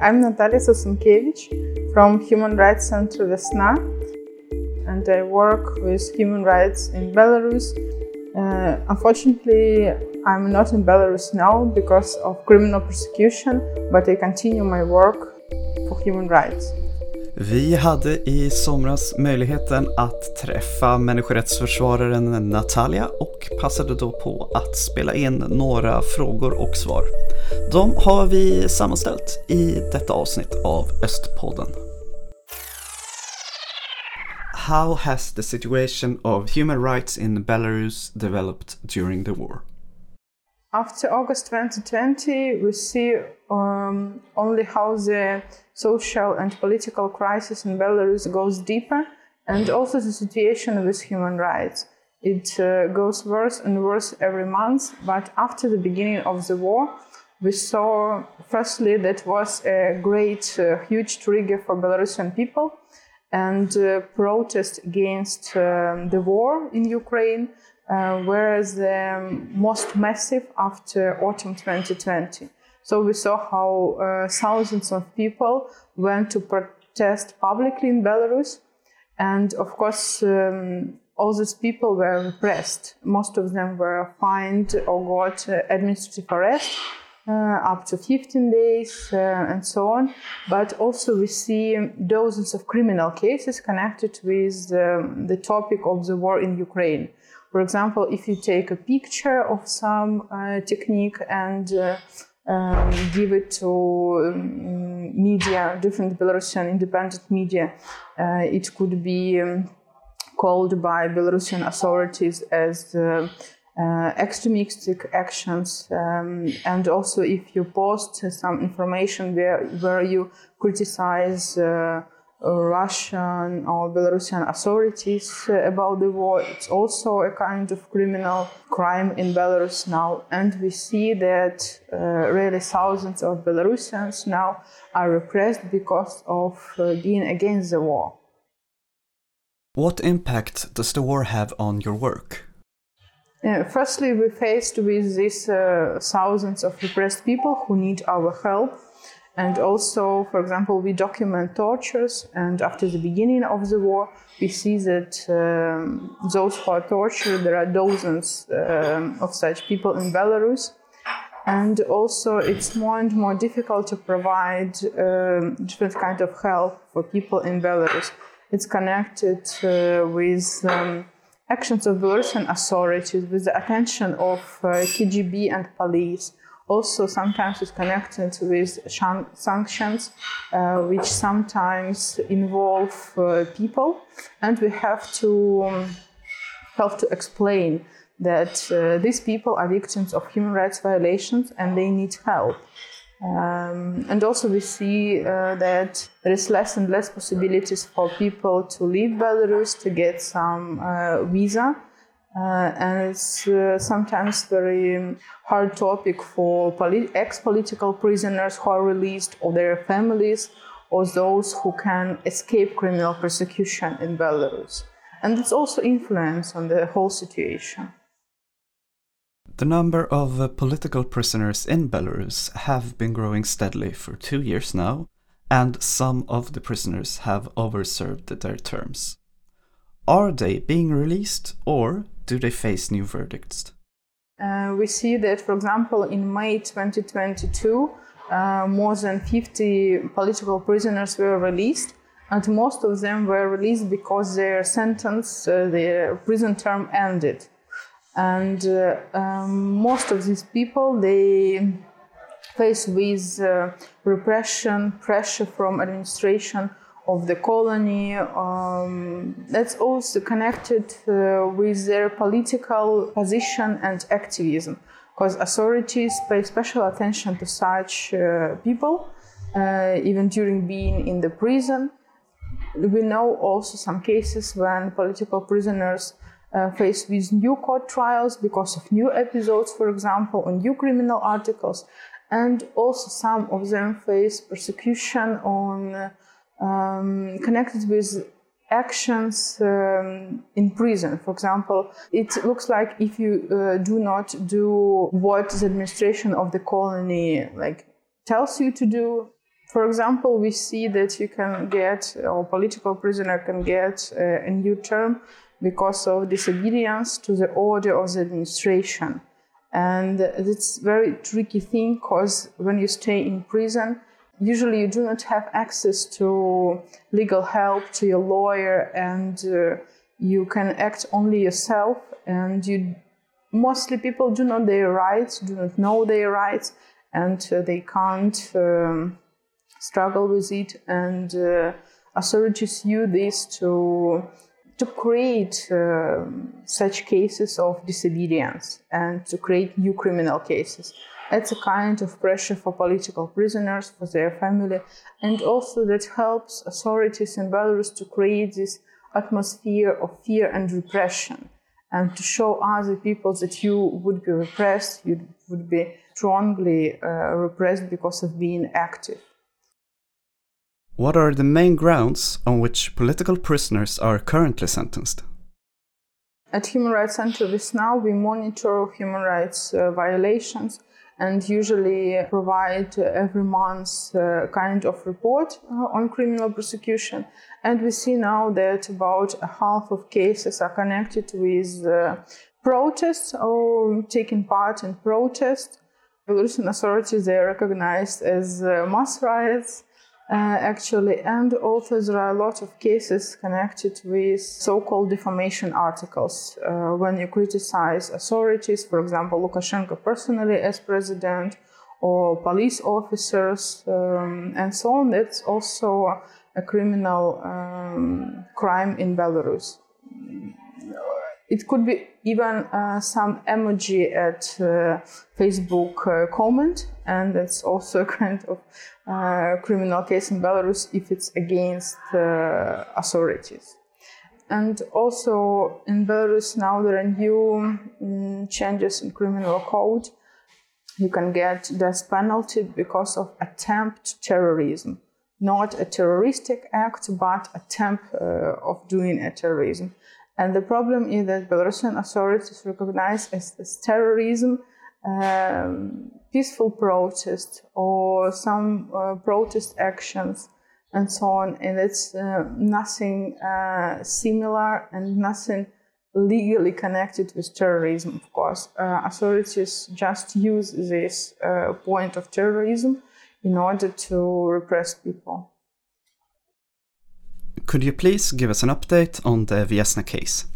I'm Natalia Satsunkevich from Human Rights Center Vesna, and I work with human rights in Belarus. Uh, unfortunately, I'm not in Belarus now because of criminal persecution, but I continue my work for human rights. Vi hade i somras möjligheten att träffa människorättsförsvararen Natalia och passade då på att spela in några frågor och svar. De har vi sammanställt i detta avsnitt av Östpodden. How has the situation of human rights in Belarus developed during the war? After August 2020, we see um, only how the social and political crisis in Belarus goes deeper, and also the situation with human rights. It uh, goes worse and worse every month, but after the beginning of the war, we saw firstly that was a great, uh, huge trigger for Belarusian people and uh, protest against um, the war in Ukraine uh, whereas the most massive after autumn 2020. So we saw how uh, thousands of people went to protest publicly in Belarus, and of course. Um, all these people were repressed. Most of them were fined or got uh, administrative arrest uh, up to 15 days uh, and so on. But also, we see dozens of criminal cases connected with um, the topic of the war in Ukraine. For example, if you take a picture of some uh, technique and uh, um, give it to um, media, different Belarusian independent media, uh, it could be um, called by Belarusian authorities as uh, uh, extremistic actions. Um, and also, if you post some information where, where you criticize uh, Russian or Belarusian authorities uh, about the war. It's also a kind of criminal crime in Belarus now. And we see that uh, really thousands of Belarusians now are repressed because of uh, being against the war. What impact does the war have on your work? Uh, firstly, we're faced with these uh, thousands of repressed people who need our help and also, for example, we document tortures, and after the beginning of the war, we see that um, those who are tortured, there are dozens um, of such people in Belarus. And also, it's more and more difficult to provide um, different kind of help for people in Belarus. It's connected uh, with um, actions of Belarusian authorities, with the attention of uh, KGB and police also sometimes is connected with sanctions, uh, which sometimes involve uh, people, and we have to um, have to explain that uh, these people are victims of human rights violations and they need help. Um, and also, we see uh, that there is less and less possibilities for people to leave Belarus to get some uh, visa uh, and it's uh, sometimes very um, hard topic for polit- ex-political prisoners who are released or their families or those who can escape criminal persecution in Belarus. And it's also influence on the whole situation. The number of uh, political prisoners in Belarus have been growing steadily for two years now, and some of the prisoners have overserved their terms. Are they being released or do they face new verdicts? Uh, we see that, for example, in May 2022, uh, more than 50 political prisoners were released, and most of them were released because their sentence, uh, their prison term ended. And uh, um, most of these people, they face with uh, repression, pressure from administration, of the colony. Um, that's also connected uh, with their political position and activism, because authorities pay special attention to such uh, people, uh, even during being in the prison. We know also some cases when political prisoners uh, faced with new court trials because of new episodes, for example, or new criminal articles, and also some of them face persecution on uh, um, connected with actions um, in prison. For example, it looks like if you uh, do not do what the administration of the colony like tells you to do, For example, we see that you can get, or political prisoner can get uh, a new term because of disobedience to the order of the administration. And it's very tricky thing because when you stay in prison, usually you do not have access to legal help, to your lawyer, and uh, you can act only yourself. And you mostly people do not their rights, do not know their rights, and uh, they can't um, struggle with it. And uh, authorities use this to to create uh, such cases of disobedience and to create new criminal cases. It's a kind of pressure for political prisoners, for their family, and also that helps authorities in Belarus to create this atmosphere of fear and repression and to show other people that you would be repressed, you would be strongly uh, repressed because of being active. What are the main grounds on which political prisoners are currently sentenced? At Human Rights Center Vesna, we monitor human rights uh, violations and usually provide uh, every month a uh, kind of report uh, on criminal prosecution. And we see now that about half of cases are connected with protests or taking part in protests. Belarusian authorities they are recognized as mass riots uh, actually, and also there are a lot of cases connected with so-called defamation articles. Uh, when you criticize authorities, for example, Lukashenko personally as president, or police officers, um, and so on, that's also a criminal um, crime in Belarus it could be even uh, some emoji at uh, Facebook uh, comment, and that's also a kind of uh, criminal case in Belarus if it's against uh, authorities. And also in Belarus now there are new um, changes in criminal code. You can get death penalty because of attempt terrorism, not a terroristic act, but attempt uh, of doing a terrorism. And the problem is that Belarusian authorities recognize as, as terrorism um, peaceful protest or some uh, protest actions and so on. And it's uh, nothing uh, similar and nothing legally connected with terrorism, of course. Uh, authorities just use this uh, point of terrorism in order to repress people. Could you please give us an update on the Viasna case?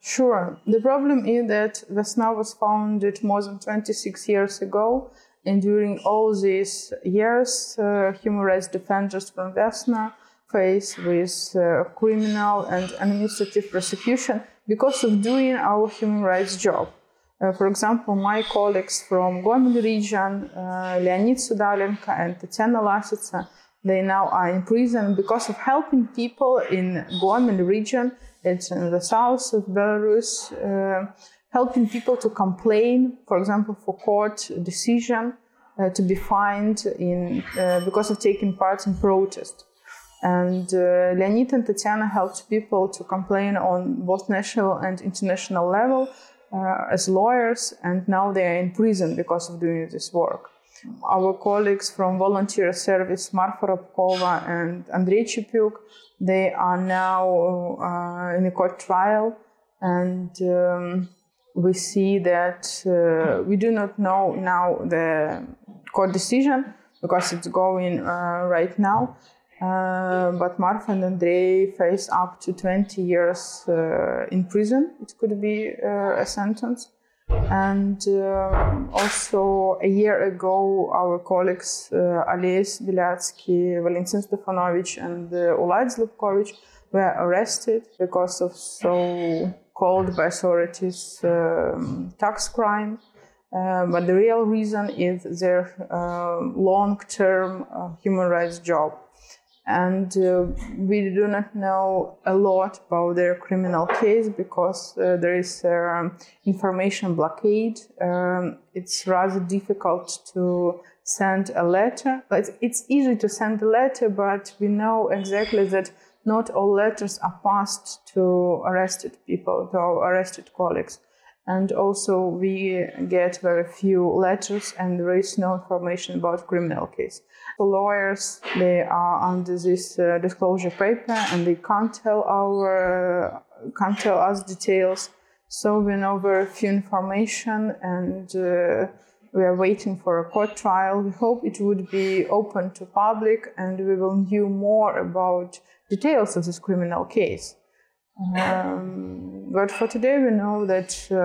Sure. The problem is that Vesna was founded more than 26 years ago, and during all these years, uh, human rights defenders from Vesna faced with uh, criminal and administrative prosecution because of doing our human rights job. Uh, for example, my colleagues from Gomel region, uh, Leonid Sudalenko and Tatiana Lasitsa, they now are in prison because of helping people in Gomel region. It's in the south of Belarus, uh, helping people to complain, for example, for court decision uh, to be fined in uh, because of taking part in protest. And uh, Leonid and Tatiana helped people to complain on both national and international level uh, as lawyers, and now they are in prison because of doing this work. Our colleagues from volunteer service, Marfa Rabkova and Andrei Chepyuk, they are now uh, in a court trial, and um, we see that uh, we do not know now the court decision because it's going uh, right now. Uh, but Marfa and Andrei face up to 20 years uh, in prison. It could be uh, a sentence. And uh, also a year ago, our colleagues uh, Ales Belyatsky, Valentin Stefanovich, and uh, Ulad were arrested because of so called by authorities um, tax crime. Uh, but the real reason is their uh, long term uh, human rights job and uh, we do not know a lot about their criminal case because uh, there is um, information blockade. Um, it's rather difficult to send a letter. It's easy to send a letter, but we know exactly that not all letters are passed to arrested people, to our arrested colleagues. And also we get very few letters and there is no information about criminal case. The lawyers they are under this uh, disclosure paper and they can't tell our uh, can't tell us details. So we know very few information and uh, we are waiting for a court trial. We hope it would be open to public and we will know more about details of this criminal case. Um, but for today, we know that uh,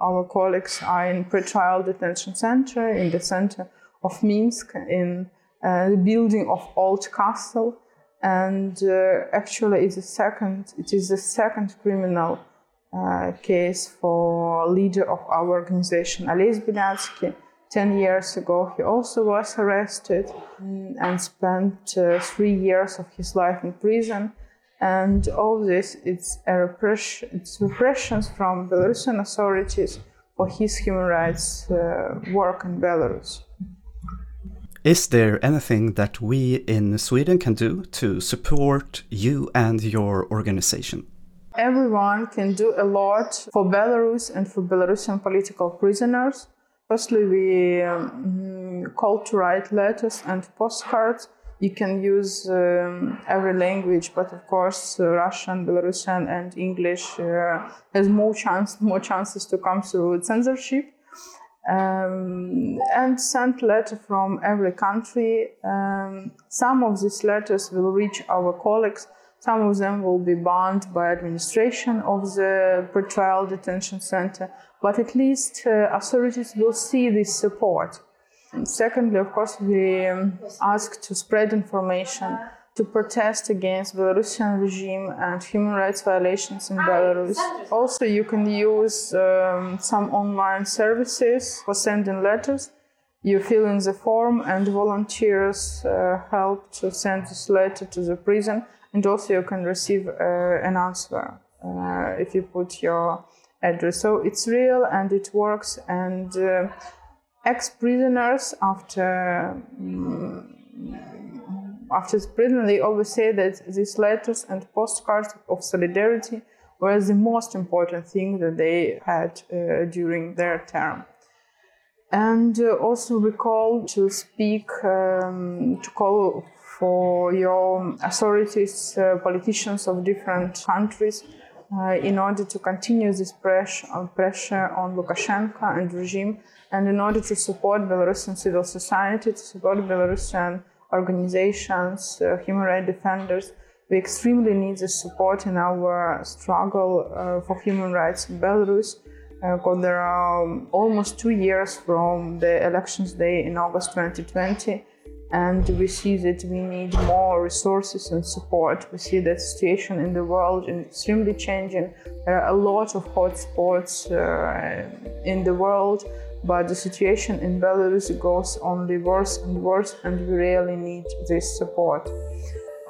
our colleagues are in pre-trial detention center in the center of Minsk in uh, the building of Old Castle, and uh, actually, it's the second. It is the second criminal uh, case for leader of our organization, Ales Bialiatski. Ten years ago, he also was arrested and spent uh, three years of his life in prison and all this it's a repression, it's repressions from Belarusian authorities for his human rights uh, work in Belarus. Is there anything that we in Sweden can do to support you and your organization? Everyone can do a lot for Belarus and for Belarusian political prisoners. Firstly, we um, call to write letters and postcards you can use um, every language, but of course, uh, Russian, Belarusian, and English uh, has more chance, more chances to come through censorship. Um, and send letter from every country. Um, some of these letters will reach our colleagues. Some of them will be banned by administration of the pretrial detention center, but at least uh, authorities will see this support. Secondly, of course, we ask to spread information to protest against the Belarusian regime and human rights violations in Belarus. Also, you can use um, some online services for sending letters. You fill in the form, and volunteers uh, help to send this letter to the prison. And also, you can receive uh, an answer uh, if you put your address. So it's real and it works. And uh, ex-prisoners after um, after prison they always say that these letters and postcards of solidarity were the most important thing that they had uh, during their term. And uh, also we call to speak um, to call for your authorities uh, politicians of different countries in order to continue this pressure, uh, pressure on Lukashenko and regime and in order to support Belarusian civil society, to support Belarusian organizations, uh, human rights defenders, we extremely need the support in our struggle uh, for human rights in Belarus. Because uh, there are um, almost two years from the elections day in August 2020, and we see that we need more resources and support. We see that situation in the world is extremely changing. There are a lot of hotspots uh, in the world but the situation in Belarus goes only worse and worse, and we really need this support.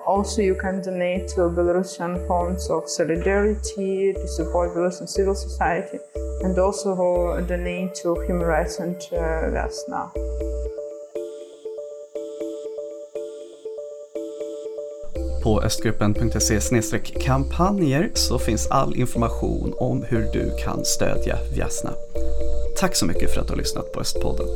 Also, you can donate to Belarusian Funds of Solidarity to support Belarusian civil society, and also donate to Human Rights Center Vesna. På östgruppen.se kampanjer så finns all information om hur du kan stödja Viasna. Tack så mycket för att du har lyssnat på Östpodden.